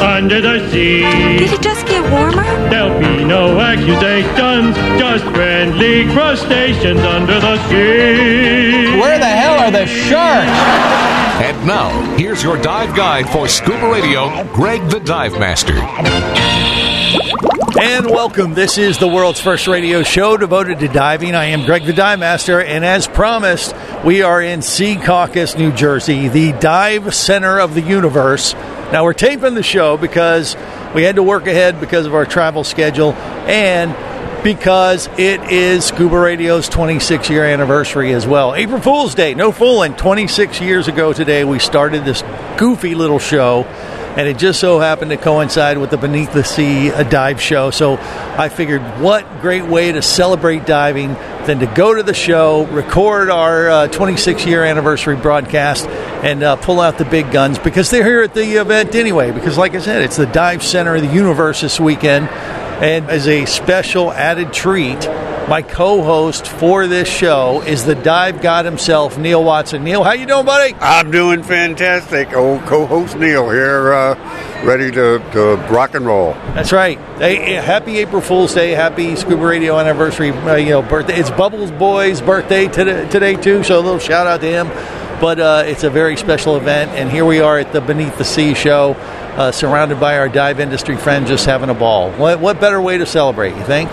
Under the sea. Did it just get warmer? There'll be no accusations, just friendly crustaceans under the sea. Where the hell are the sharks? And now, here's your dive guide for scuba radio, Greg the Dive Master. And welcome. This is the world's first radio show devoted to diving. I am Greg the Dive Master, and as promised, we are in Secaucus, New Jersey, the dive center of the universe. Now, we're taping the show because we had to work ahead because of our travel schedule and because it is Scuba Radio's 26 year anniversary as well. April Fool's Day, no fooling. 26 years ago today, we started this goofy little show, and it just so happened to coincide with the Beneath the Sea a dive show. So I figured, what great way to celebrate diving than to go to the show, record our 26 year anniversary broadcast, and uh, pull out the big guns because they're here at the event anyway. Because, like I said, it's the dive center of the universe this weekend. And as a special added treat, my co-host for this show is the dive god himself, Neil Watson. Neil, how you doing, buddy? I'm doing fantastic. Old co-host Neil here, uh, ready to, to rock and roll. That's right. Hey, happy April Fool's Day. Happy Scuba Radio anniversary. Uh, you know, birthday. It's Bubbles Boy's birthday today, today too. So a little shout out to him. But uh, it's a very special event, and here we are at the Beneath the Sea show, uh, surrounded by our dive industry friends, just having a ball. What, what better way to celebrate? You think?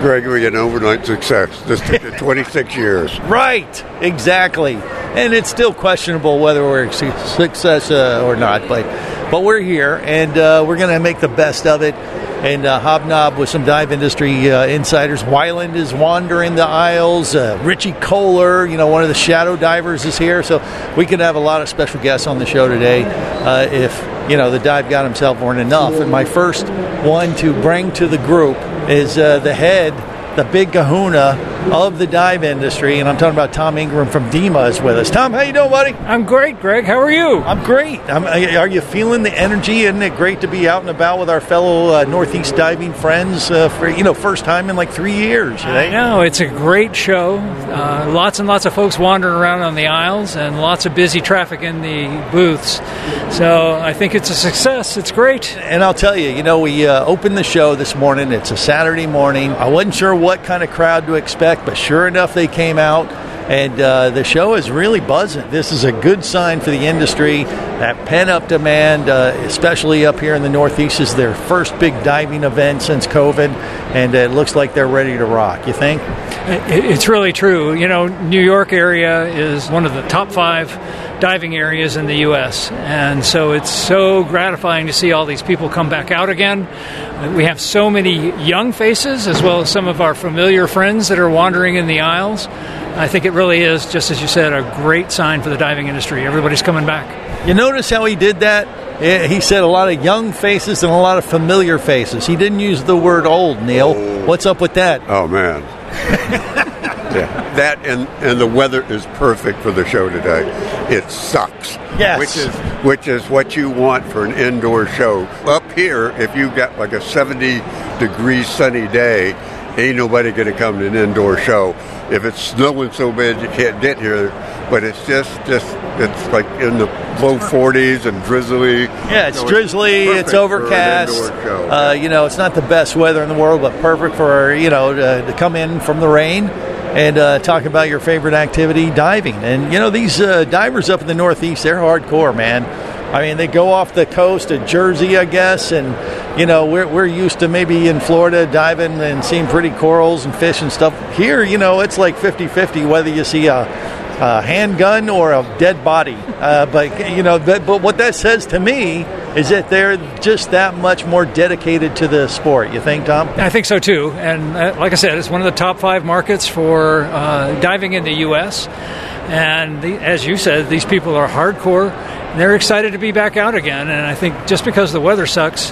Greg, we an overnight success. This took 26 years. Right, exactly. And it's still questionable whether we're a success uh, or not, but but we're here and uh, we're going to make the best of it and uh, hobnob with some dive industry uh, insiders. Wyland is wandering the aisles. Uh, Richie Kohler, you know, one of the shadow divers, is here. So we could have a lot of special guests on the show today uh, if you know the dive got himself weren't enough. And my first one to bring to the group is uh, the head, the big kahuna of the dive industry, and I'm talking about Tom Ingram from DEMA is with us. Tom, how you doing, buddy? I'm great, Greg. How are you? I'm great. I'm, are you feeling the energy? Isn't it great to be out and about with our fellow uh, Northeast diving friends uh, for you know first time in like three years? You I know it's a great show. Uh, lots and lots of folks wandering around on the aisles, and lots of busy traffic in the booths. So I think it's a success. It's great. And I'll tell you, you know, we uh, opened the show this morning. It's a Saturday morning. I wasn't sure what kind of crowd to expect, but sure enough, they came out. And uh, the show is really buzzing. This is a good sign for the industry. That pent up demand, uh, especially up here in the Northeast, is their first big diving event since COVID. And it looks like they're ready to rock. You think? It- It's really true. You know, New York area is one of the top five diving areas in the U.S., and so it's so gratifying to see all these people come back out again. We have so many young faces, as well as some of our familiar friends that are wandering in the aisles. I think it really is, just as you said, a great sign for the diving industry. Everybody's coming back. You notice how he did that? He said a lot of young faces and a lot of familiar faces. He didn't use the word old, Neil. What's up with that? Oh man. yeah. That and and the weather is perfect for the show today. It sucks. Yes. Which is which is what you want for an indoor show. Up here, if you got like a 70 degree sunny day, ain't nobody gonna come to an indoor show. If it's snowing so bad you can't get here, but it's just just it's like in the low 40s and drizzly. Yeah, it's So drizzly, perfect it's overcast. Uh, you know, it's not the best weather in the world, but perfect for, you know, to, to come in from the rain and uh, talk about your favorite activity, diving. And, you know, these uh, divers up in the Northeast, they're hardcore, man. I mean, they go off the coast of Jersey, I guess, and, you know, we're, we're used to maybe in Florida diving and seeing pretty corals and fish and stuff. Here, you know, it's like 50 50 whether you see a, a handgun or a dead body. Uh, but, you know, that, but what that says to me is that they're just that much more dedicated to the sport. You think, Tom? I think so too. And uh, like I said, it's one of the top five markets for uh, diving in the U.S. And the, as you said, these people are hardcore. And they're excited to be back out again. And I think just because the weather sucks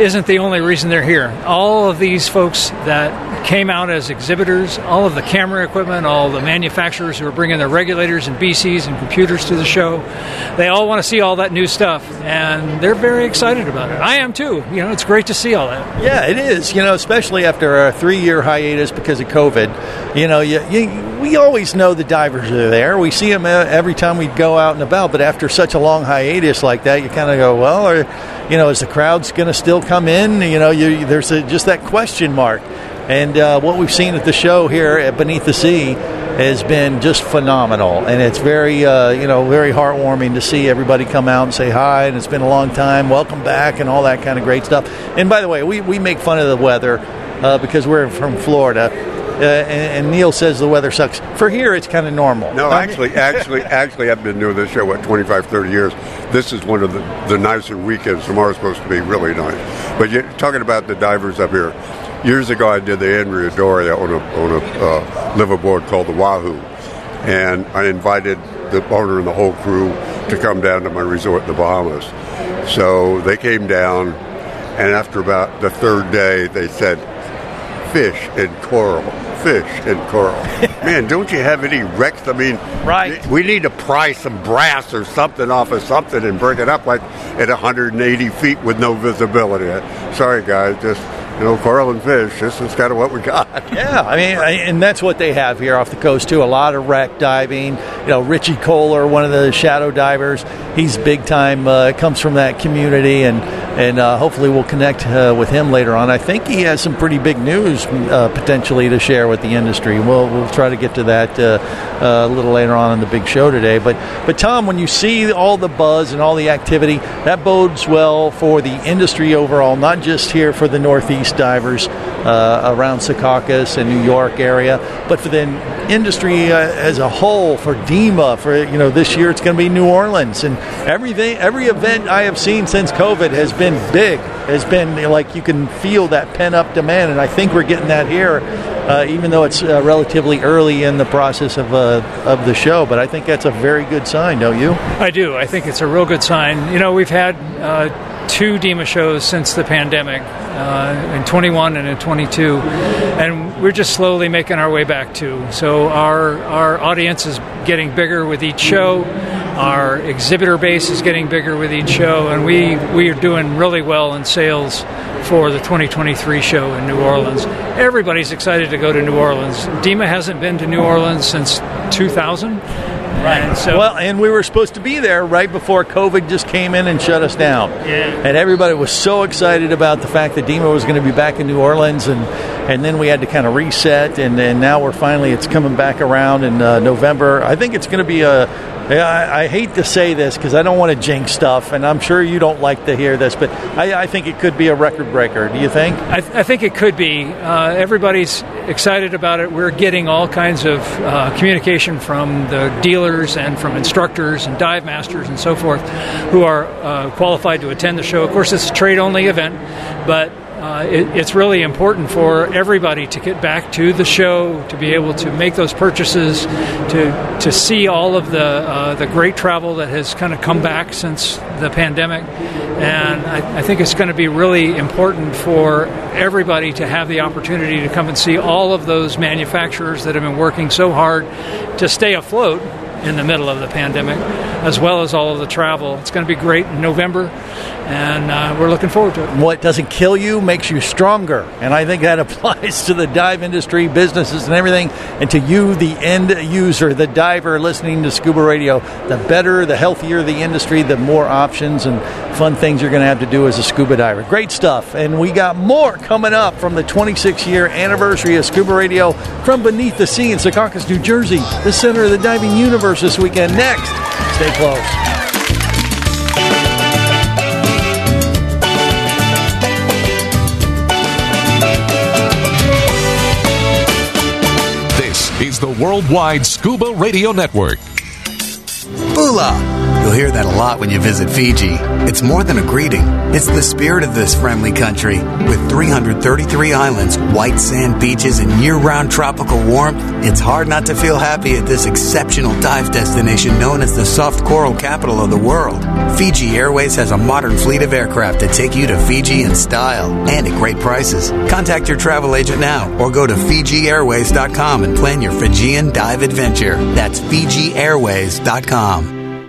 isn't the only reason they're here. All of these folks that came out as exhibitors, all of the camera equipment, all the manufacturers who are bringing their regulators and BCs and computers to the show, they all want to see all that new stuff, and they're very excited about it. I am too. You know, it's great to see all that. Yeah, it is. You know, especially after a three-year hiatus because of COVID. You know, you, you we always know the divers are there. We see them uh, every time we go out and about. But after such a long hiatus like that, you kind of go, well, or you know, is the crowd's going to still come in? You know, you, there's a, just that question mark. And uh, what we've seen at the show here at Beneath the Sea has been just phenomenal, and it's very, uh, you know, very heartwarming to see everybody come out and say hi. And it's been a long time. Welcome back, and all that kind of great stuff. And by the way, we, we make fun of the weather uh, because we're from Florida and, and, Neil says the weather sucks. For here, it's kind of normal. No, actually, actually, actually, I've been doing this show what 25, 30 years. This is one of the, the nicer weekends. Tomorrow's supposed to be really nice. But you're talking about the divers up here. Years ago, I did the Andrea Doria on a on a uh, liveaboard called the Wahoo, and I invited the owner and the whole crew to come down to my resort in the Bahamas. So they came down, and after about the third day, they said, "Fish and coral." Fish and coral. Man, don't you have any wrecks? I mean, right. We need to pry some brass or something off of something and bring it up like at 180 feet with no visibility. Sorry, guys, just you know, coral and fish. This is kind of what we got. Yeah, I mean, and that's what they have here off the coast too. A lot of wreck diving. You know, Richie Kohler, one of the shadow divers, he's big time. Uh, comes from that community, and and uh, hopefully we'll connect uh, with him later on. I think he has some pretty big news uh, potentially to share with the industry. We'll we'll try to get to that uh, uh, a little later on in the big show today. But but Tom, when you see all the buzz and all the activity, that bodes well for the industry overall, not just here for the Northeast divers uh, around Secaucus and New York area, but for the industry uh, as a whole, for DEMA, for you know this year it's going to be New Orleans, and everything, every event I have seen since COVID has been big, has been like you can feel that pent up demand, and I think we're getting that here. Uh, even though it's uh, relatively early in the process of uh, of the show. But I think that's a very good sign, don't you? I do. I think it's a real good sign. You know, we've had uh, two DEMA shows since the pandemic, uh, in 21 and in 22, and we're just slowly making our way back to. So our our audience is getting bigger with each show. Our exhibitor base is getting bigger with each show, and we we are doing really well in sales for the 2023 show in New Orleans. Everybody's excited to go to New Orleans. DEMA hasn't been to New Orleans since 2000 Right. And so, well, and we were supposed to be there right before COVID just came in and shut us down. Yeah. And everybody was so excited about the fact that DEMA was going to be back in New Orleans, and and then we had to kind of reset, and, and now we're finally it's coming back around in uh, November. I think it's going to be a I, I, hate to say this because I don't want to jinx stuff, and I'm sure you don't like to hear this, but I, I think it could be a record breaker. Do you think? I, th- I think it could be. Uh, everybody's excited about it. We're getting all kinds of uh, communication from the dealers and from instructors and dive masters and so forth who are uh, qualified to attend the show. Of course, it's a trade only event, but uh, it, it's really important for everybody to get back to the show, to be able to make those purchases, to to see all of the uh, the great travel that has kind of come back since the pandemic, and I, I think it's going to be really important for everybody to have the opportunity to come and see all of those manufacturers that have been working so hard to stay afloat in the middle of the pandemic, as well as all of the travel. It's going to be great in November, and uh, we're looking forward to it. What doesn't kill you makes you stronger, and I think that applies to the dive industry, businesses, and everything, and to you, the end user, the diver listening to Scuba Radio. The better, the healthier the industry, the more options and fun things you're going to have to do as a scuba diver. Great stuff, and we got more coming up from the 26 year anniversary of Scuba Radio from Beneath the Sea in Secaucus, New Jersey, the center of the diving universe Universe this weekend. Next, stay close. This is the Worldwide Scuba Radio Network. Bula! You'll hear that a lot when you visit Fiji. It's more than a greeting, it's the spirit of this friendly country. With 333 islands, white sand beaches, and year round tropical warmth, it's hard not to feel happy at this exceptional dive destination known as the soft coral capital of the world. Fiji Airways has a modern fleet of aircraft to take you to Fiji in style and at great prices. Contact your travel agent now or go to FijiAirways.com and plan your Fijian dive adventure. That's FijiAirways.com.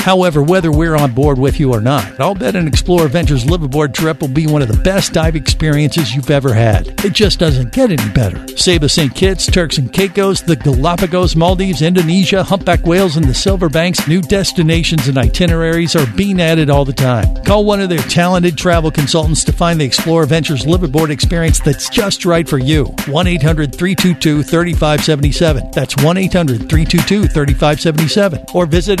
However, whether we're on board with you or not, I'll bet an Explorer Ventures liveaboard trip will be one of the best dive experiences you've ever had. It just doesn't get any better. Saba St. Kitts, Turks and Caicos, the Galapagos, Maldives, Indonesia, humpback whales, and the Silver Banks, new destinations and itineraries are being added all the time. Call one of their talented travel consultants to find the Explorer Ventures liveaboard experience that's just right for you. 1 800 322 3577. That's 1 800 322 3577. Or visit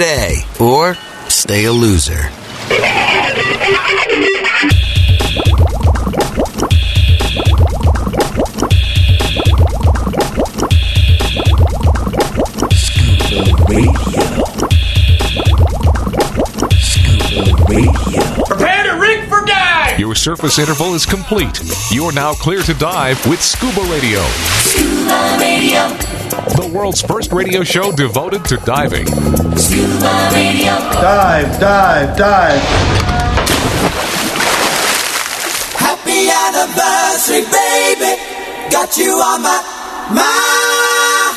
or stay a loser. Prepare to rig for dive! Your surface interval is complete. You're now clear to dive with Scuba Radio. Scuba Radio. The world's first radio show devoted to diving. Scuba Radio. Dive, dive, dive. Happy anniversary, baby. Got you on my mind.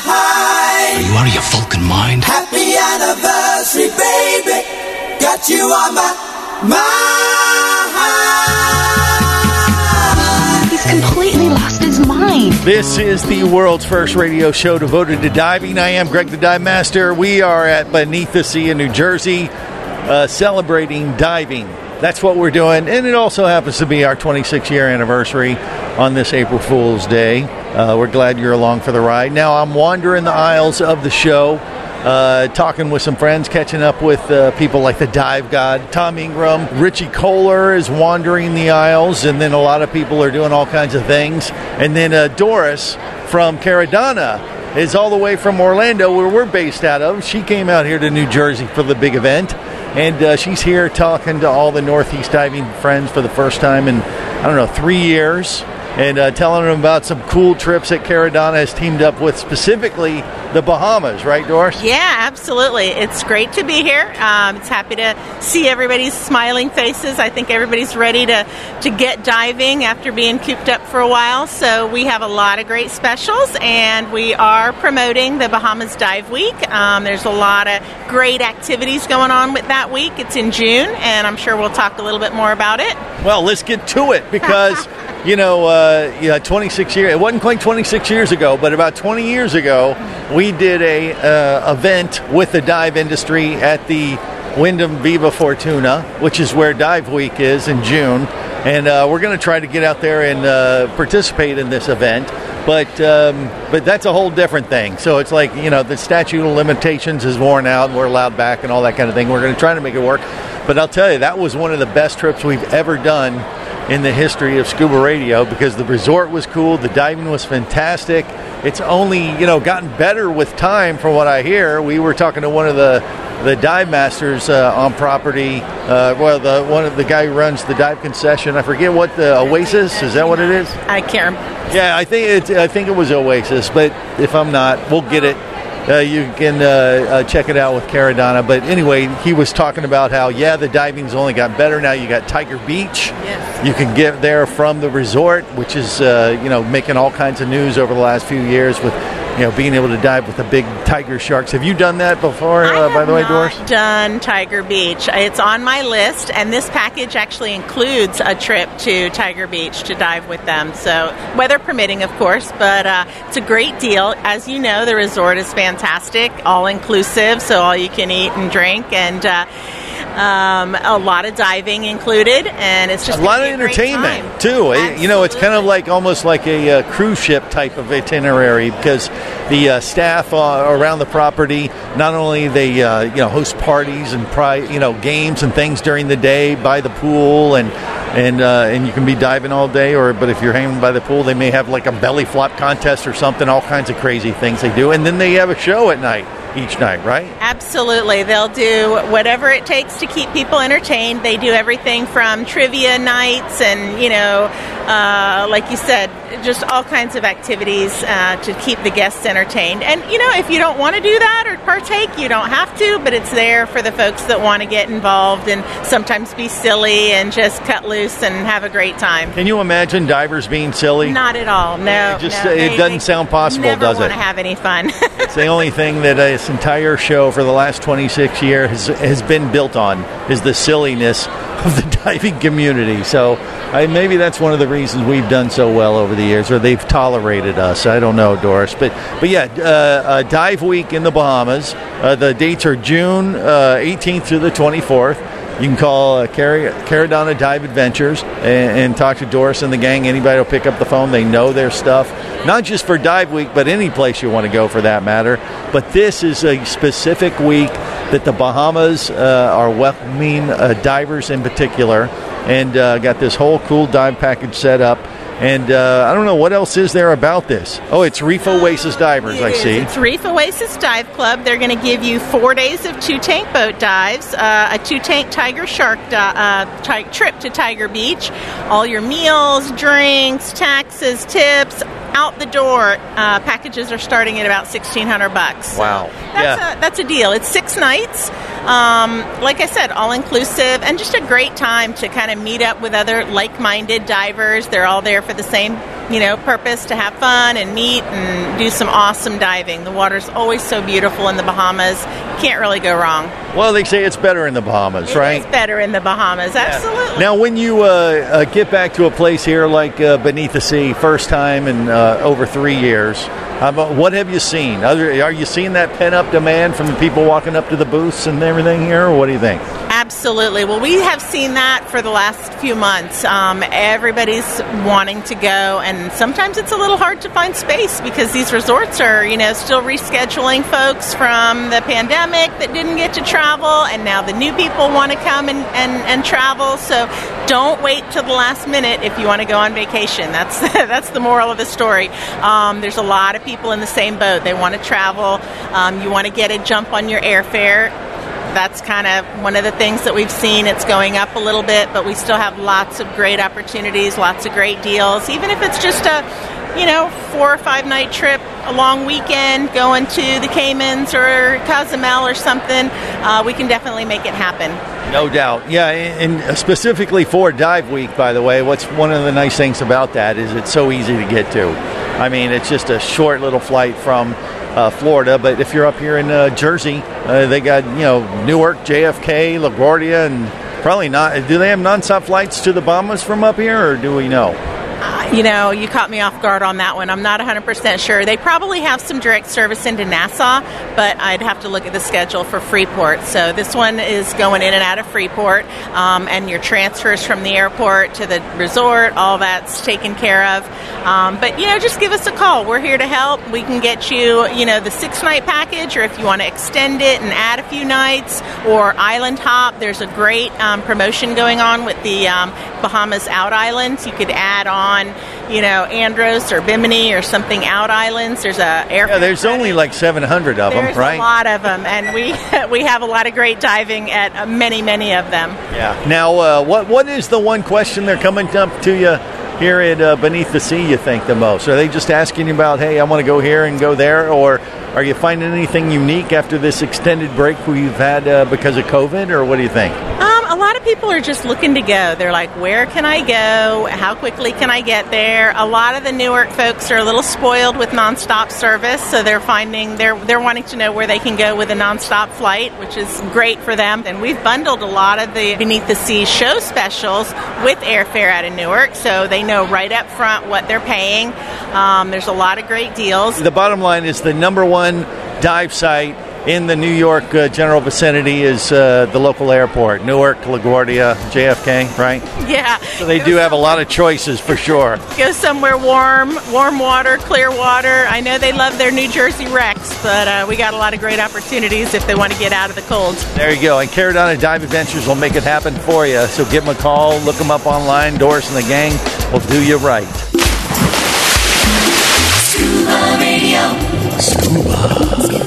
Are you out of your fucking mind? Happy anniversary, baby. Got you on my mind. Completely lost his mind. This is the world's first radio show devoted to diving. I am Greg the Dive Master. We are at Beneath the Sea in New Jersey uh, celebrating diving. That's what we're doing. And it also happens to be our 26 year anniversary on this April Fool's Day. Uh, we're glad you're along for the ride. Now, I'm wandering the aisles of the show. Uh, talking with some friends, catching up with uh, people like the Dive God, Tom Ingram, Richie Kohler is wandering the aisles, and then a lot of people are doing all kinds of things. And then uh, Doris from Caradonna is all the way from Orlando, where we're based out of. She came out here to New Jersey for the big event, and uh, she's here talking to all the Northeast diving friends for the first time in, I don't know, three years. And uh, telling them about some cool trips that Caradonna has teamed up with, specifically the Bahamas, right, Doris? Yeah, absolutely. It's great to be here. Um, it's happy to see everybody's smiling faces. I think everybody's ready to, to get diving after being cooped up for a while. So we have a lot of great specials, and we are promoting the Bahamas Dive Week. Um, there's a lot of great activities going on with that week. It's in June, and I'm sure we'll talk a little bit more about it. Well, let's get to it because, you know, uh, yeah, 26 years, it wasn't quite 26 years ago, but about 20 years ago, we did a uh, event with the dive industry at the Wyndham Viva Fortuna, which is where Dive Week is in June. And uh, we're going to try to get out there and uh, participate in this event. But um, but that's a whole different thing. So it's like you know the statute of limitations is worn out, and we're allowed back, and all that kind of thing. We're going to try to make it work. But I'll tell you, that was one of the best trips we've ever done in the history of scuba radio because the resort was cool, the diving was fantastic. It's only you know gotten better with time, from what I hear. We were talking to one of the the dive masters uh, on property. Uh, well, the one of the guy who runs the dive concession. I forget what the Oasis is. That what it is? I can't. Yeah, I think it. I think it was Oasis, but if I'm not, we'll get it. Uh, you can uh, uh, check it out with Caradonna. But anyway, he was talking about how yeah, the diving's only got better now. You got Tiger Beach. Yes. You can get there from the resort, which is uh, you know making all kinds of news over the last few years with you know being able to dive with the big tiger sharks. Have you done that before? Uh, by the way, Doris. done Tiger Beach. It's on my list, and this package actually includes a trip to Tiger Beach to dive with them. So, weather permitting, of course, but uh, it's a great deal. As you know, the resort is fantastic, all inclusive, so all you can eat and drink, and uh, um, a lot of diving included, and it's just a lot of entertainment too. It- you know, it's kind of like almost like a uh, cruise ship type of itinerary because the uh, staff uh, around the property not only they uh, you know host parties and pri- you know games and things during the day by the pool and and uh, and you can be diving all day or but if you're hanging by the pool they may have like a belly flop contest or something all kinds of crazy things they do and then they have a show at night each night right Absolutely. They'll do whatever it takes to keep people entertained. They do everything from trivia nights and, you know, uh, like you said, just all kinds of activities uh, to keep the guests entertained. And, you know, if you don't want to do that or partake, you don't have to, but it's there for the folks that want to get involved and sometimes be silly and just cut loose and have a great time. can you imagine divers being silly Not at all. No. It just- no, it doesn't sound possible, does want to have any fun. It's the only thing that uh, entire show for the last 26 years has, has been built on is the silliness of the diving community. So I, maybe that's one of the reasons we've done so well over the years, or they've tolerated us. I don't know, Doris, but but yeah, uh, uh, Dive Week in the Bahamas. Uh, the dates are June uh, 18th through the 24th. You can call uh, Car- Caradonna Dive Adventures and, and talk to Doris and the gang. Anybody will pick up the phone. They know their stuff, not just for Dive Week, but any place you want to go for that matter. But this is a specific week that the Bahamas uh, are welcoming uh, divers in particular, and uh, got this whole cool dive package set up. And uh, I don't know what else is there about this. Oh, it's Reef Oasis Divers, I see. It's Reef Oasis Dive Club. They're going to give you four days of two tank boat dives, uh, a two tank Tiger Shark di- uh, ti- trip to Tiger Beach, all your meals, drinks, taxes, tips, out the door. Uh, packages are starting at about sixteen hundred bucks. Wow. That's yeah. a that's a deal. It's six nights. Um, like I said, all inclusive, and just a great time to kind of meet up with other like-minded divers. They're all there for the same, you know, purpose to have fun and meet and do some awesome diving. The water's always so beautiful in the Bahamas. Can't really go wrong. Well, they say it's better in the Bahamas, right? It's better in the Bahamas. Absolutely. Now, when you uh, uh, get back to a place here like uh, Beneath the Sea, first time in uh, over three years, um, what have you seen? Other, are you seeing that pent up demand from the people walking up to the booths and everything here, or what do you think? Absolutely. Well, we have seen that for the last few months. Um, everybody's wanting to go, and sometimes it's a little hard to find space because these resorts are, you know, still rescheduling folks from the pandemic that didn't get to travel, and now the new people want to come and, and, and travel. So don't wait till the last minute if you want to go on vacation. That's that's the moral of the story. Um, there's a lot of people in the same boat. They want to travel. Um, you want to get a jump on your airfare that's kind of one of the things that we've seen. It's going up a little bit, but we still have lots of great opportunities, lots of great deals. Even if it's just a, you know, four or five night trip, a long weekend, going to the Caymans or Cozumel or something, uh, we can definitely make it happen. No doubt. Yeah, and specifically for Dive Week, by the way, what's one of the nice things about that is it's so easy to get to. I mean, it's just a short little flight from uh, Florida, but if you're up here in uh, Jersey, uh, they got, you know, Newark, JFK, LaGuardia, and probably not. Do they have nonstop flights to the Bahamas from up here, or do we know? You know, you caught me off guard on that one. I'm not 100% sure. They probably have some direct service into Nassau, but I'd have to look at the schedule for Freeport. So this one is going in and out of Freeport, um, and your transfers from the airport to the resort, all that's taken care of. Um, but, you know, just give us a call. We're here to help. We can get you, you know, the six night package, or if you want to extend it and add a few nights, or island hop, there's a great um, promotion going on with the um, Bahamas Out Islands. You could add on, you know, Andros or Bimini or something out islands. There's a air. Yeah, there's only like 700 of There's them, right? a lot of them, and we we have a lot of great diving at uh, many many of them. Yeah. Now, uh, what what is the one question they're coming up to you here at uh, Beneath the Sea you think the most? Are they just asking you about, hey, I want to go here and go there, or are you finding anything unique after this extended break we've had uh, because of COVID, or what do you think? Um, lot of people are just looking to go. They're like, where can I go? How quickly can I get there? A lot of the Newark folks are a little spoiled with nonstop service, so they're finding they're they're wanting to know where they can go with a nonstop flight, which is great for them. And we've bundled a lot of the Beneath the Sea show specials with airfare out of Newark, so they know right up front what they're paying. Um, there's a lot of great deals. The bottom line is the number one dive site in the New York uh, general vicinity is uh, the local airport, Newark, LaGuardia, JFK, right? Yeah. So they do have a lot of choices for sure. Go somewhere warm, warm water, clear water. I know they love their New Jersey wrecks, but uh, we got a lot of great opportunities if they want to get out of the cold. There you go. And Caradonna Dive Adventures will make it happen for you. So give them a call, look them up online. Doris and the gang will do you right. Scuba Radio. Scuba.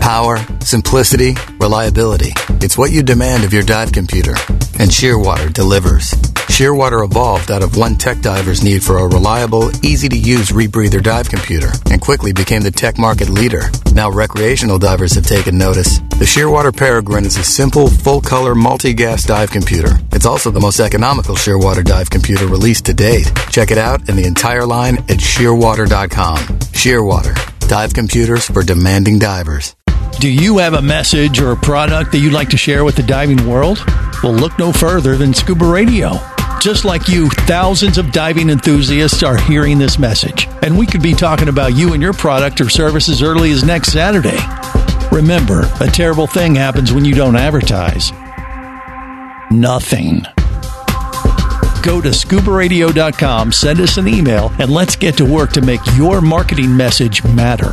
Power, simplicity, reliability. It's what you demand of your dive computer. And Shearwater delivers. Shearwater evolved out of one tech diver's need for a reliable, easy to use rebreather dive computer and quickly became the tech market leader. Now recreational divers have taken notice. The Shearwater Peregrine is a simple, full color, multi gas dive computer. It's also the most economical Shearwater dive computer released to date. Check it out and the entire line at shearwater.com. Shearwater, dive computers for demanding divers. Do you have a message or a product that you'd like to share with the diving world? Well, look no further than Scuba Radio. Just like you, thousands of diving enthusiasts are hearing this message, and we could be talking about you and your product or service as early as next Saturday. Remember, a terrible thing happens when you don't advertise. Nothing. Go to scubaradio.com, send us an email, and let's get to work to make your marketing message matter.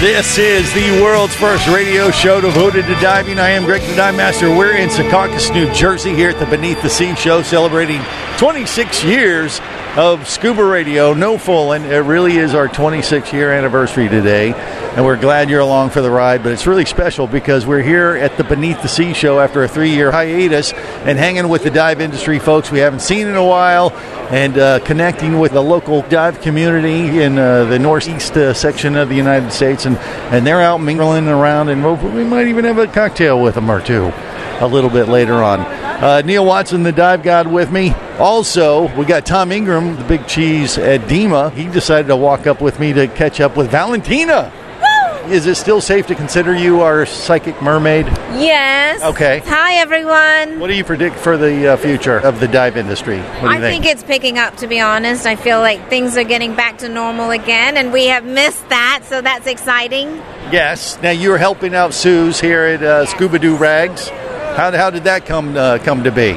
This is the world's first radio show devoted to diving. I am Greg the Dive Master. We're in Secaucus, New Jersey, here at the Beneath the Sea show, celebrating 26 years of scuba radio. No fooling. It really is our 26 year anniversary today, and we're glad you're along for the ride. But it's really special because we're here at the Beneath the Sea show after a three year hiatus and hanging with the dive industry folks we haven't seen in a while and uh, connecting with the local dive community in uh, the northeast uh, section of the United States. And, and they're out mingling around, and we might even have a cocktail with them or two a little bit later on. Uh, Neil Watson, the dive god, with me. Also, we got Tom Ingram, the big cheese at DEMA. He decided to walk up with me to catch up with Valentina. Is it still safe to consider you our psychic mermaid? Yes. Okay. Hi, everyone. What do you predict for the uh, future of the dive industry? What do you I think it's picking up, to be honest. I feel like things are getting back to normal again, and we have missed that, so that's exciting. Yes. Now you're helping out Suze's here at uh, Scuba Doo Rags. How, how did that come uh, come to be?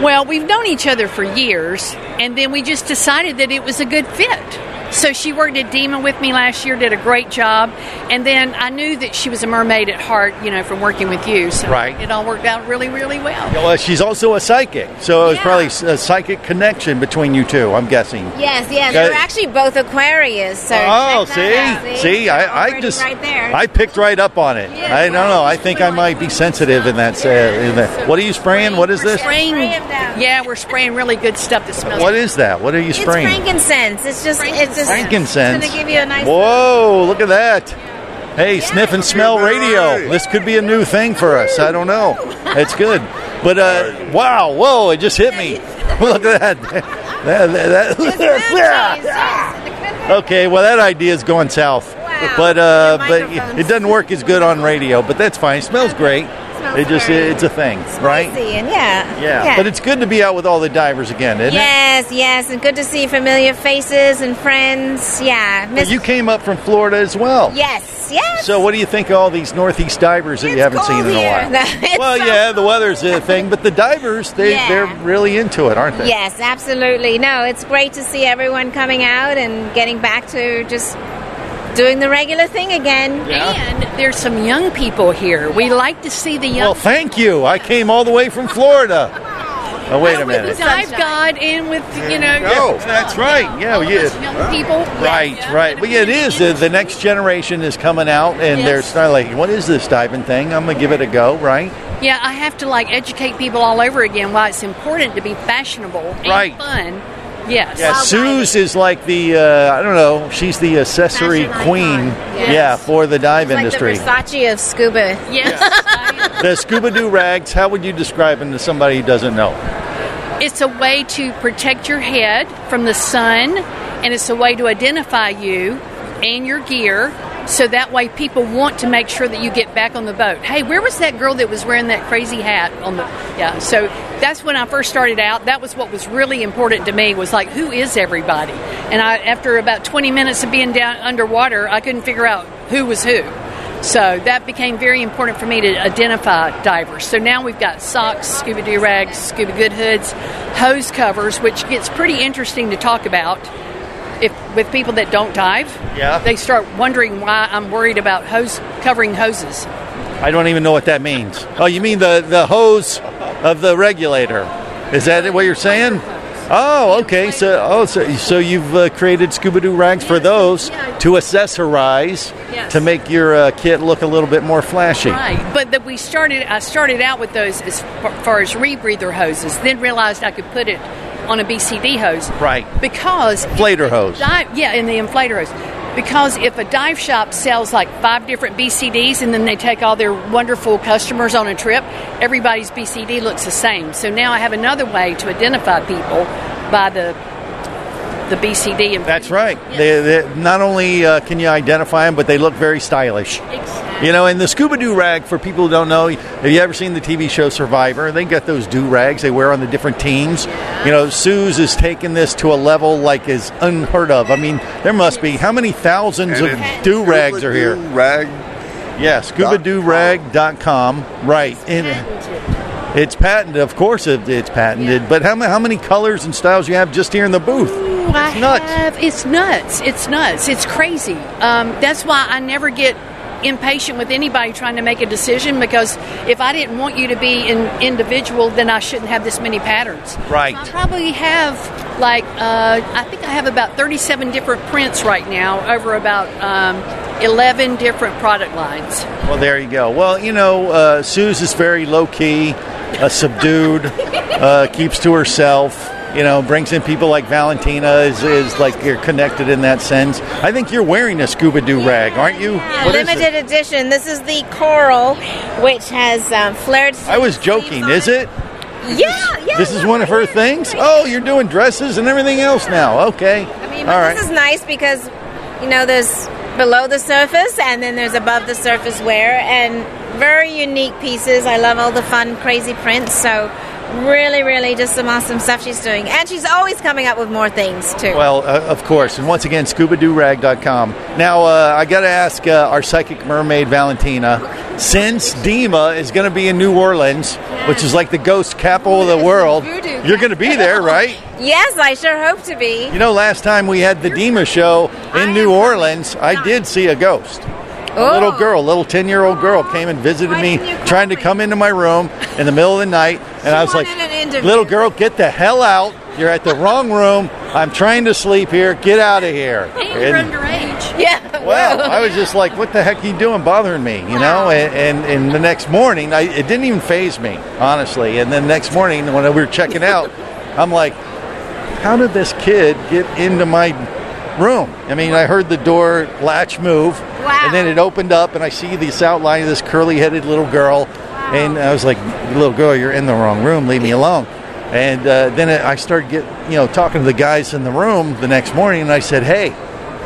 Well, we've known each other for years, and then we just decided that it was a good fit. So she worked at DEMA with me last year, did a great job, and then I knew that she was a mermaid at heart, you know, from working with you. So Right. it all worked out really, really well. Well, she's also a psychic, so it was probably a psychic connection between you two. I'm guessing. Yes, yes. Okay. We're actually both Aquarius, so. Oh, check see, out. see, I, I just, Right there. I picked right up on it. I don't know. I think I might be sensitive in that. Uh, in that. What are you spraying? What is this? Spraying, yeah, we're spraying really good stuff that smells. What is that? What are you spraying? It's frankincense. It's just, it's just. Frankincense. It's going to give you a nice. Whoa! Look at that. Hey, sniff and smell radio. This could be a new thing for us. I don't know. It's good. But uh, wow! Whoa! It just hit me. Look at that. That- that- that- okay, well that idea is going south. but uh, but it doesn't work as good on radio. But that's fine. It smells great. It just it's a thing, right? And yeah. Yeah. But it's good to be out with all the divers again, isn't it? Yes, yes, and good to see familiar faces and friends. Yeah. Miss- You came up from Florida as well. yes, yes. So what do you think of all these northeast divers that you haven't seen in a while? It's well, so yeah, the weather's a thing, but the divers they Yeah. they're really into it, aren't they? Yes, absolutely. No, it's great to see everyone coming out and getting back to just doing the regular thing again. And there's some young people here. We like to see the young. Well, thank you. I came all the way from Florida. Oh, wait a minute. Dive God and with you know. Oh, that's right. Yeah, all yeah. young people. Right, right. Well, yeah, it is. The, the next generation is coming out, and they're starting like, "What is this diving thing? I'm gonna give it a go." Right? Yeah, I have to like educate people all over again why it's important to be fashionable and Right. fun. Yes. Yeah, Suze is like the uh, I don't know. She's the accessory queen. Yes. Yeah, for the dive like industry. the Versace of scuba. Yes. the scuba do rags. How would you describe them to somebody who doesn't know? It's a way to protect your head from the sun, and it's a way to identify you and your gear. So that way, people want to make sure that you get back on the boat. Hey, where was that girl that was wearing that crazy hat on the? Yeah. So that's when I first started out. That was what was really important to me. Was like, who is everybody? And I, after about 20 minutes of being down underwater, I couldn't figure out who was who. So that became very important for me to identify divers. So now we've got socks, scuba do rags, scuba good hoods, hose covers, which gets pretty interesting to talk about. If with people that don't dive, Yeah. they start wondering why I'm worried about hose covering hoses. I don't even know what that means. Oh, you mean the the hose of the regulator? Is that what you're saying? Oh, okay. So, oh, so, so you've uh, created scuba do rags for those to accessorize Yes. to make your uh, kit look a little bit more flashy. Right, but that we started. I started out with those as far as rebreather hoses, then realized I could put it on a BCD hose. Right. Because Inflator hose. dive, yeah, in the inflator hose. Because if a dive shop sells like five different BCDs and then they take all their wonderful customers on a trip, everybody's BCD looks the same. So now I have another way to identify people by the the BCD. And That's right. They, they, not only uh, can you identify them, but they look very stylish. You know, and the scuba do rag, for people who don't know, have you ever seen the TV show Survivor? They got those do rags they wear on the different teams. You know, Suze is taking this to a level like is unheard of. I mean, there must be how many thousands And of do rags are here? Rag. Yeah, scubadorag.com. Right. And it's patented, of course it, it's patented. But how, how many colors and styles you have just here in the booth? Ooh, I have. It's nuts. It's nuts. It's crazy. Um, that's why I never get impatient with anybody trying to make a decision because if I didn't want you to be an individual, then I shouldn't have this many patterns. Right. I probably have like uh, I think I have about 37 different prints right now over about um, 11 different product lines. Well, there you go. Well, you know, uh, Suze is very low key, uh, subdued, uh, keeps to herself. You know, brings in people like Valentina. Is, is like you're connected in that sense. I think you're wearing a scuba do rag, aren't you? What is it? Limited edition. This is the coral, which has um, flared. I was joking. Is it? Yeah, yeah. This is one of her things. Oh, you're doing dresses and everything else now. Okay. I mean, All right. this is nice because you know there's below the surface and then there's above the surface wear and very unique pieces. I love all the fun, crazy prints. So really, really, just some awesome stuff she's doing, and she's always coming up with more things too. Well, uh, of course. And once again, scubadorag.com. Now, uh, I got to ask uh, our psychic mermaid, Valentina, since DEMA is going to be in New Orleans, which is like the ghost capital of the world, you're going to be there, right? yes, I sure hope to be. You know, last time we had the DEMA show in New Orleans, I did see a ghost. A Oh. little girl, a little 10 year old girl came and visited me, trying to come into my room in the middle of the night. And I was like, an little girl, get the hell out. You're at the wrong room. I'm trying to sleep here. Get out of here. And you're underage. Yeah. well, I was just like, what the heck are you doing bothering me? You know? And, and, and the next morning, I, it didn't even phase me, honestly. And then next morning, when we were checking out, I'm like, how did this kid get into my room? I mean, I heard the door latch move, and then it opened up, and I see this outline of this curly headed little girl. And I was like, little girl, you're in the wrong room. Leave me alone. And uh, then I started get, you know, talking to the guys in the room the next morning, and I said, hey,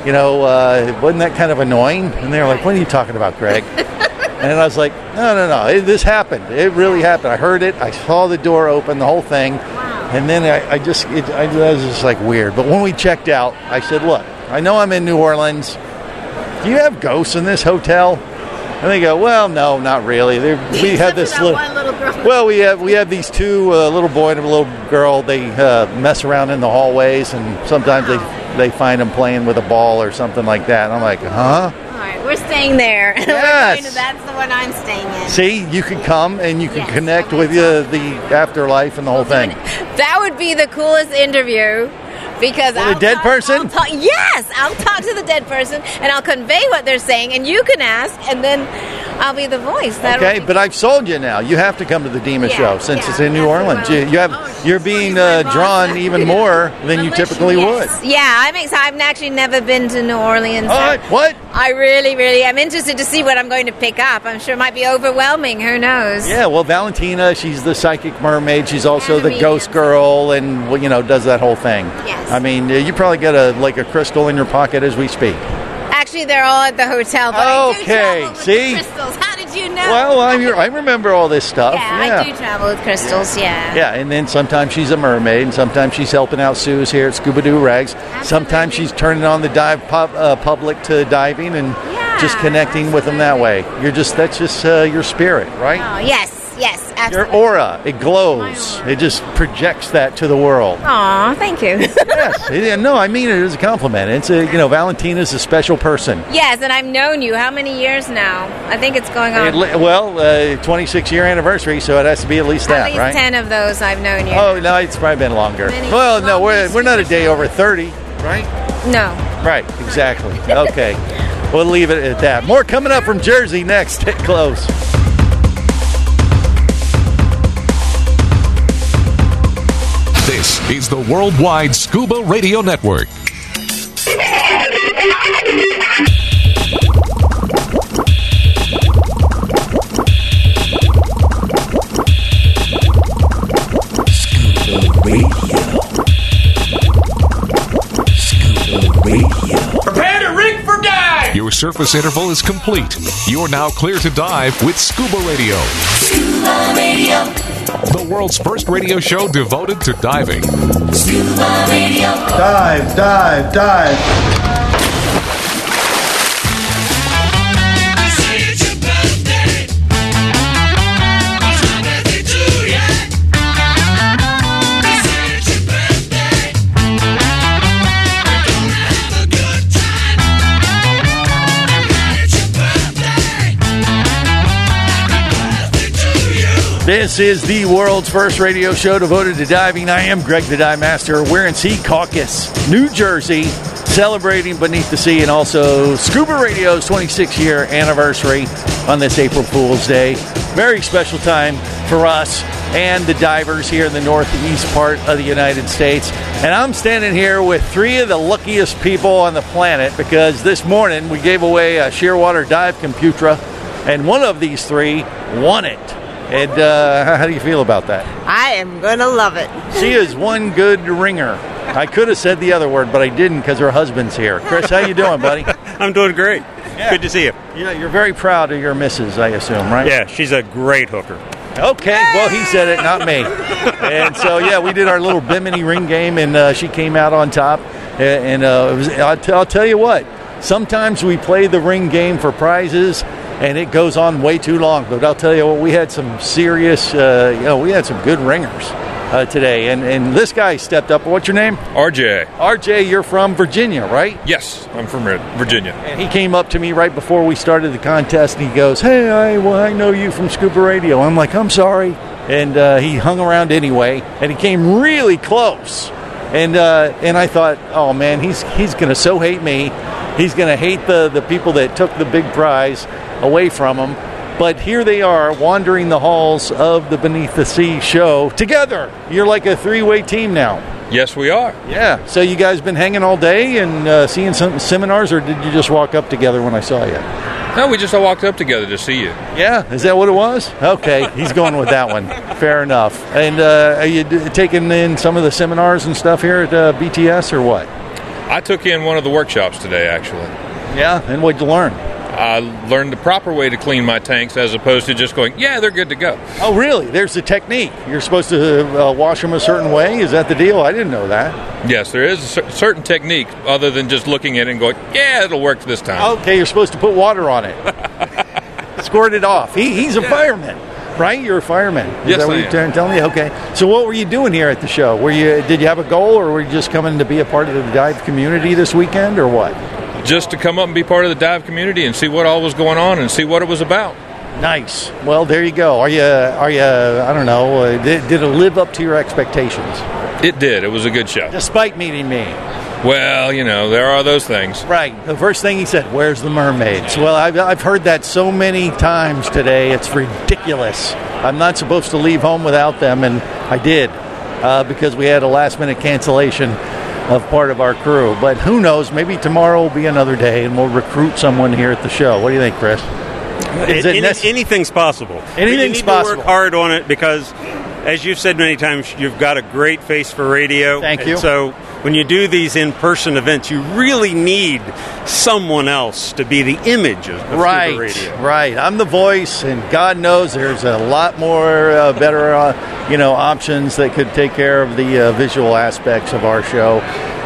You know, uh, wasn't that kind of annoying? And they were like, "What are you talking about, Greg?" and I was like, "No, no, no. It, this happened. It really happened. I heard it. I saw the door open, the whole thing, and then I, I just, it, I, it was just like weird. But when we checked out, I said, "Look, I know I'm in New Orleans. Do you have ghosts in this hotel?" And they go, "Well, no, not really. They, we had this little." Well, we have we have these two, a little boy and a little girl. They uh, mess around in the hallways, and sometimes they they find them playing with a ball or something like that. And I'm like, huh? All right, we're staying there. Yes. to- that's the one I'm staying in. See, you can come and you can connect with uh, the afterlife and the whole thing. That would be the coolest interview because a I'll dead talk- person? I'll talk- yes, I'll talk to the dead person and I'll convey what they're saying, and you can ask, and then I'll be the voice. That'll Okay, but I've sold you now. You have to come to the DEMA Yeah, show since yeah, it's in New Orleans. You, you have you're being uh, drawn even more than you typically would. Yeah, I'm excited. I've actually never been to New Orleans. All right, what? I really, really am interested to see what I'm going to pick up. I'm sure it might be overwhelming. Who knows? Yeah, well, Valentina, she's the psychic mermaid. She's also the ghost girl, and you know, does that whole thing. Yes. I mean, you probably got a like a crystal in your pocket as we speak. Actually, they're all at the hotel. But Okay, see? crystals. How did you know? Well, I, I remember all this stuff. yeah, I do travel with crystals. Yeah. Yeah, and then sometimes she's a mermaid, and sometimes she's helping out Suze here at Scuba Doo Rags. Sometimes she's turning on the dive pub, uh, public to diving and just connecting with them that way. You're just that's just uh, your spirit, right? Oh, yes, yes, Your aura, it glows. It just projects that to the world. Aw, thank you. yes, it- no, I mean it as a compliment. It's a you know Valentina's a special person. yes, and I've known you how many years now? I think it's going on It well, uh, 26 year anniversary, so it has to be at least at that, least right? ten of those I've known you. Oh no, it's probably been longer. Many well, no, we're we're not a day over 30, right? No. Right, exactly. Okay. we'll leave it at that. More coming up from Jersey next. Stay close. Is the Worldwide Scuba Radio Network. Scuba radio scuba radio. Prepare to rig for dive! Your surface interval is complete. You're now clear to dive with Scuba Radio. Scuba Radio. The world's first radio show devoted to diving. Scuba Radio. Dive, dive, dive. This is the world's first radio show devoted to diving. I am Greg the Dive Master. We're in Secaucus, New Jersey, celebrating Beneath the Sea and also Scuba Radio's 26 year anniversary on this April Fool's Day. Very special time for us and the divers here in the northeast part of the United States. And I'm standing here with three of the luckiest people on the planet because this morning we gave away a Shearwater Dive Computer, and one of these three won it. And uh, how do you feel about that? I am gonna love it. She is one good ringer. I could have said the other word, but I didn't because her husband's here. Chris, how you doing, buddy? I'm doing great. Good to see you. Yeah, you're very proud of your missus, I assume, right? Yeah, she's a great hooker. Okay, well, he said it, not me. And so, yeah, we did our little Bimini ring game, and uh, she came out on top. A- And uh, it was, I'll, t- I'll tell you what, sometimes we play the ring game for prizes, and it goes on way too long. But I'll tell you what, we had some serious, uh, you know, we had some good ringers uh, today. And, and this guy stepped up. What's your name? RJ. RJ, you're from Virginia, right? Yes, I'm from Virginia. And he came up to me right before we started the contest, and he goes, "Hey, I, well, I know you from Scuba Radio." I'm like, "I'm sorry," and uh, he hung around anyway, and he came really close, and uh, and I thought, "Oh man, he's he's gonna so hate me. He's gonna hate the the people that took the big prize away from him." But here they are, wandering the halls of the Beneath the Sea show together. You're like a three-way team now. Yes, we are. Yeah. So you guys been hanging all day and uh, seeing some seminars, or did you just walk up together when I saw you? No, we just all walked up together to see you. Yeah. Is that what it was? Okay, he's going with that one. Fair enough. And uh, are you d- taking in some of the seminars and stuff here at uh, BTS, or what? I took in one of the workshops today, actually. Yeah, and what'd you learn? I learned the proper way to clean my tanks as opposed to just going, yeah, they're good to go. Oh, really? There's a technique. You're supposed to uh, wash them a certain way. Is that the deal? I didn't know that. Yes, there is a cer- certain technique other than just looking at it and going, yeah, it'll work this time. Okay, you're supposed to put water on it. Squirt it off. He, he's a fireman, right? You're a fireman. Is Yes, that what I you're am. trying to tell me? Okay. So what were you doing here at the show? Were you did you have a goal, or were you just coming to be a part of the dive community this weekend, or what? Just to come up and be part of the dive community and see what all was going on and see what it was about. Nice. Well, there you go. Are you are you? I don't know. Uh, did, did it live up to your expectations? It did. It was a good show. Despite meeting me. Well, you know, there are those things. Right. The first thing he said, "Where's the mermaids?" Well, I've, I've heard that so many times today. It's ridiculous. I'm not supposed to leave home without them, and I did uh, because we had a last minute cancellation of part of our crew. But who knows? Maybe tomorrow will be another day, and we'll recruit someone here at the show. What do you think, Chris? Is it Any- nec- anything's possible. Anything's you need possible. To work hard on it because, as you've said many times, you've got a great face for radio. Thank And you. So when you do these in-person events, you really need someone else to be the image of, of right, radio. right. I'm the voice, and God knows there's a lot more uh, better, uh, you know, options that could take care of the uh, visual aspects of our show.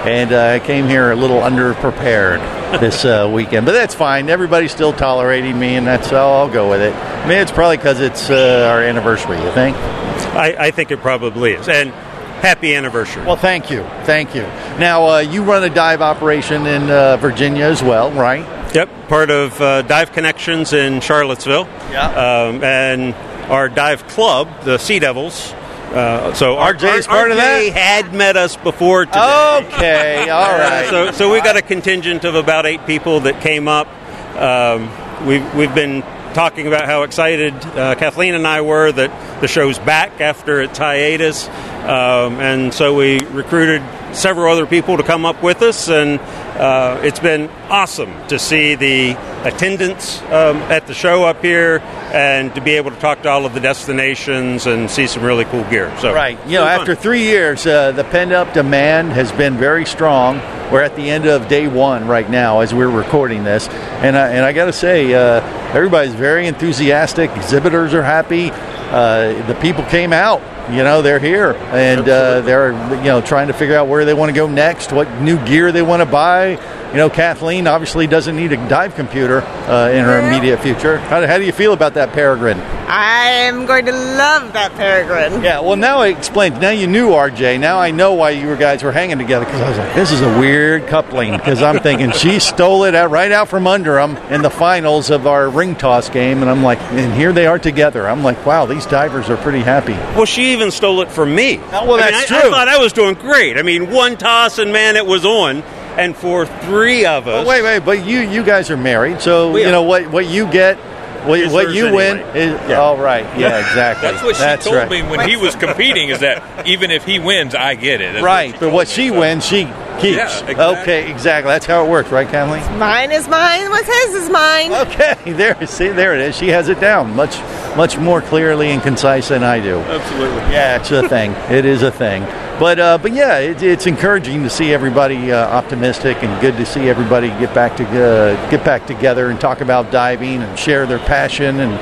And uh, I came here a little underprepared this uh, weekend, but that's fine. Everybody's still tolerating me, and that's I'll, I'll go with it. I mean, it's probably because it's uh, our anniversary. You think? I, I think it probably is. And happy anniversary. Well, thank you, thank you. Now uh, you run a dive operation in uh, Virginia as well, right? Yep, part of uh, Dive Connections in Charlottesville. Yeah. Um, and our dive club, the Sea Devils. Uh, so RJ is part of that? RJ had met us before today. Okay, all right. so, so we got a contingent of about eight people that came up. Um, we've we've been talking about how excited uh, Kathleen and I were that the show's back after its hiatus, um, and so we recruited several other people to come up with us, and uh, it's been awesome to see the attendance um, at the show up here and to be able to talk to all of the destinations and see some really cool gear. So Right. You know, after fun. three years, uh, the pent up demand has been very strong. We're at the end of day one right now as we're recording this, and I, and I got to say, uh, everybody's very enthusiastic. Exhibitors are happy. Uh, the people came out. You know, they're here and uh, they're you know trying to figure out where they want to go next, what new gear they want to buy. You know, Kathleen obviously doesn't need a dive computer uh, in her immediate future. How, how do you feel about that Peregrine? I am going to love that Peregrine. Yeah, well, now I explained. Now you knew RJ. Now I know why you guys were hanging together because I was like, this is a weird coupling. Because I'm thinking she stole it out, right out from under them in the finals of our ring toss game, and I'm like, and here they are together. I'm like, wow, these divers are pretty happy. Well, she even stole it from me. Oh, well, I mean, that's I, true. I thought I was doing great. I mean, one toss and man, it was on. And for three of us, Oh, wait, wait, but you you guys are married, so We you are. know what what you get. What, Is what hers you win is Yeah. all right. Yeah, exactly. That's what she That's told right. me when he was competing. Is that even if he wins, I get it. That's Right, but what she wins, she keeps. Yeah, exactly. Okay, exactly. That's how it works, right, Kathleen? Mine is mine. What's his is mine. Okay, there. See, there it is. She has it down much, much more clearly and concise than I do. Absolutely. Yeah, it's a thing. it is a thing. But, uh, but yeah, it, it's encouraging to see everybody uh, optimistic and good to see everybody get back to uh, get back together and talk about diving and share their passion and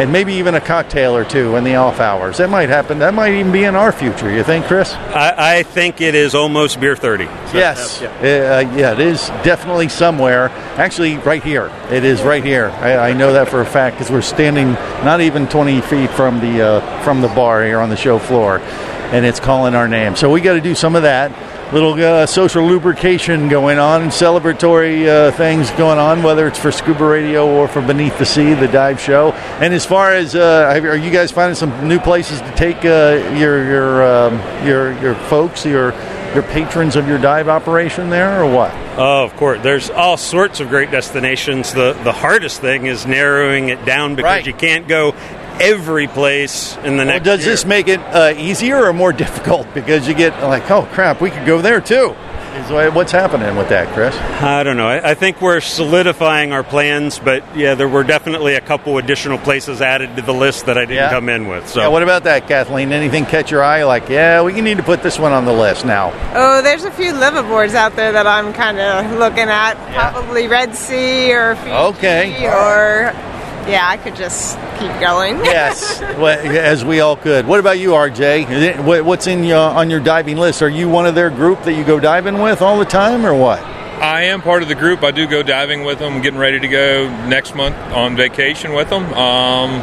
and maybe even a cocktail or two in the off hours. That might happen. That might even be in our future. You think, Chris? I, I think it is almost beer thirty. So, Yes. yeah. Uh, yeah, it is definitely somewhere. Actually, right here. It is right here. I, I know that for a fact because we're standing not even 20 feet from the uh, from the bar here on the show floor, and it's calling our name. So we got to do some of that. Little uh, social lubrication going on, celebratory uh, things going on, whether it's for Scuba Radio or for Beneath the Sea, the dive show. And as far as uh, have- are you guys finding some new places to take uh, your your um, your your folks, your your patrons of your dive operation there, or what? Oh, of course. There's all sorts of great destinations. The the hardest thing is narrowing it down because Right. you can't go every place in the Well, next. does year. this make it uh, easier or more difficult? Because you get like, oh crap, we could go there too. Is- What's happening with that, Chris? I don't know. I, I think we're solidifying our plans, but yeah, there were definitely a couple additional places added to the list that I didn't Yeah. come in with. So Yeah, what about that, Kathleen? Anything catch your eye? Like, yeah, we need to put this one on the list now. Oh, there's a few liveaboards out there that I'm kind of looking at. Probably Red Sea or Fiji Okay. or yeah, I could just keep going. Yes, well, as we all could. What about you, RJ? Is it- what- What's in your, on your diving list? Are you one of their group that you go diving with all the time, or what? I am part of the group. I do go diving with them. Getting ready to go next month on vacation with them. Um,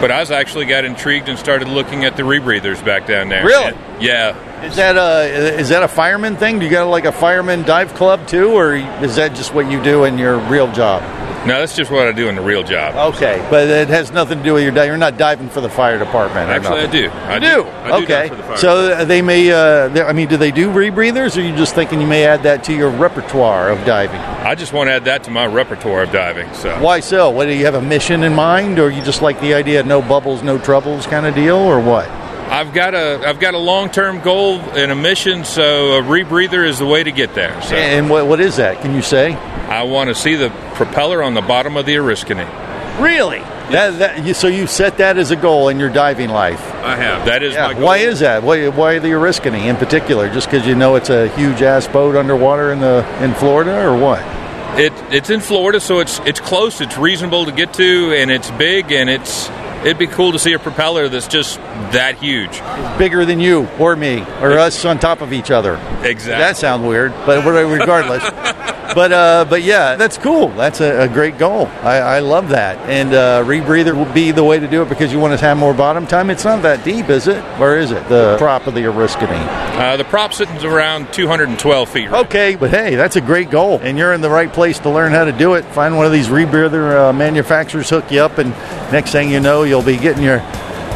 but I was actually got intrigued and started looking at the rebreathers back down there. Really? Yeah. Is that a is that a fireman thing? Do you got like a fireman dive club too, or is that just what you do in your real job? No, that's just what I do in the real job. Okay, but it has nothing to do with your dive. You're not diving for the fire department. Actually, I do. I do. do. I do okay. the so uh, they may. Uh, I mean, do they do rebreathers, or are you just thinking you may add that to your repertoire of diving? I just want to add that to my repertoire of diving. So Why so? What do you have a mission in mind, or you just like the idea of no bubbles, no troubles kind of deal, or what? I've got a I've got a long term goal and a mission. So a rebreather is the way to get there. So And what what is that? Can you say? I want to see the propeller on the bottom of the Oriskany. Really? That, that so you set that as a goal in your diving life. I have. That is Yeah. my goal. Why is that? Why, why the Oriskany in particular? Just because you know it's a huge ass boat underwater in the in Florida, or what? It it's in Florida, so it's it's close. It's reasonable to get to, and it's big, and it's it'd be cool to see a propeller that's just that huge. Bigger than you or me or us on top of each other. Exactly. That sounds weird, but regardless. but uh, but yeah, that's cool. That's a, a great goal. I, I love that. And uh, rebreather will be the way to do it because you want to have more bottom time. It's not that deep, is it? Where is it the prop of the Oriskany? Uh, the prop sitting's around 212 feet. Right? Okay, but hey, that's a great goal, and you're in the right place to learn how to do it. Find one of these rebreather uh, manufacturers, hook you up, and next thing you know, you'll be getting your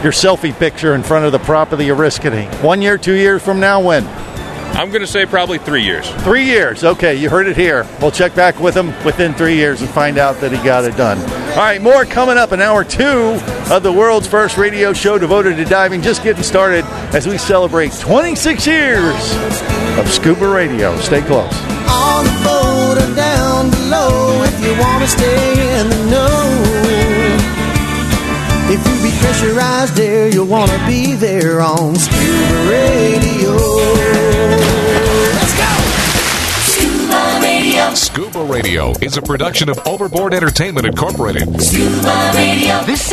your selfie picture in front of the prop of the Oriskany. One year, two years from now, when? I'm going to say probably three years. Three years. Okay, you heard it here. We'll check back with him within three years and find out that he got it done. All right, more coming up in hour two of the world's first radio show devoted to diving. Just getting started as we celebrate 26 years of scuba radio. Stay close. on the boat or down below if you want to stay in the know. If you be pressurized there, you'll want to be there on Scuba Radio. Scuba Radio is a production of Overboard Entertainment Incorporated. Scuba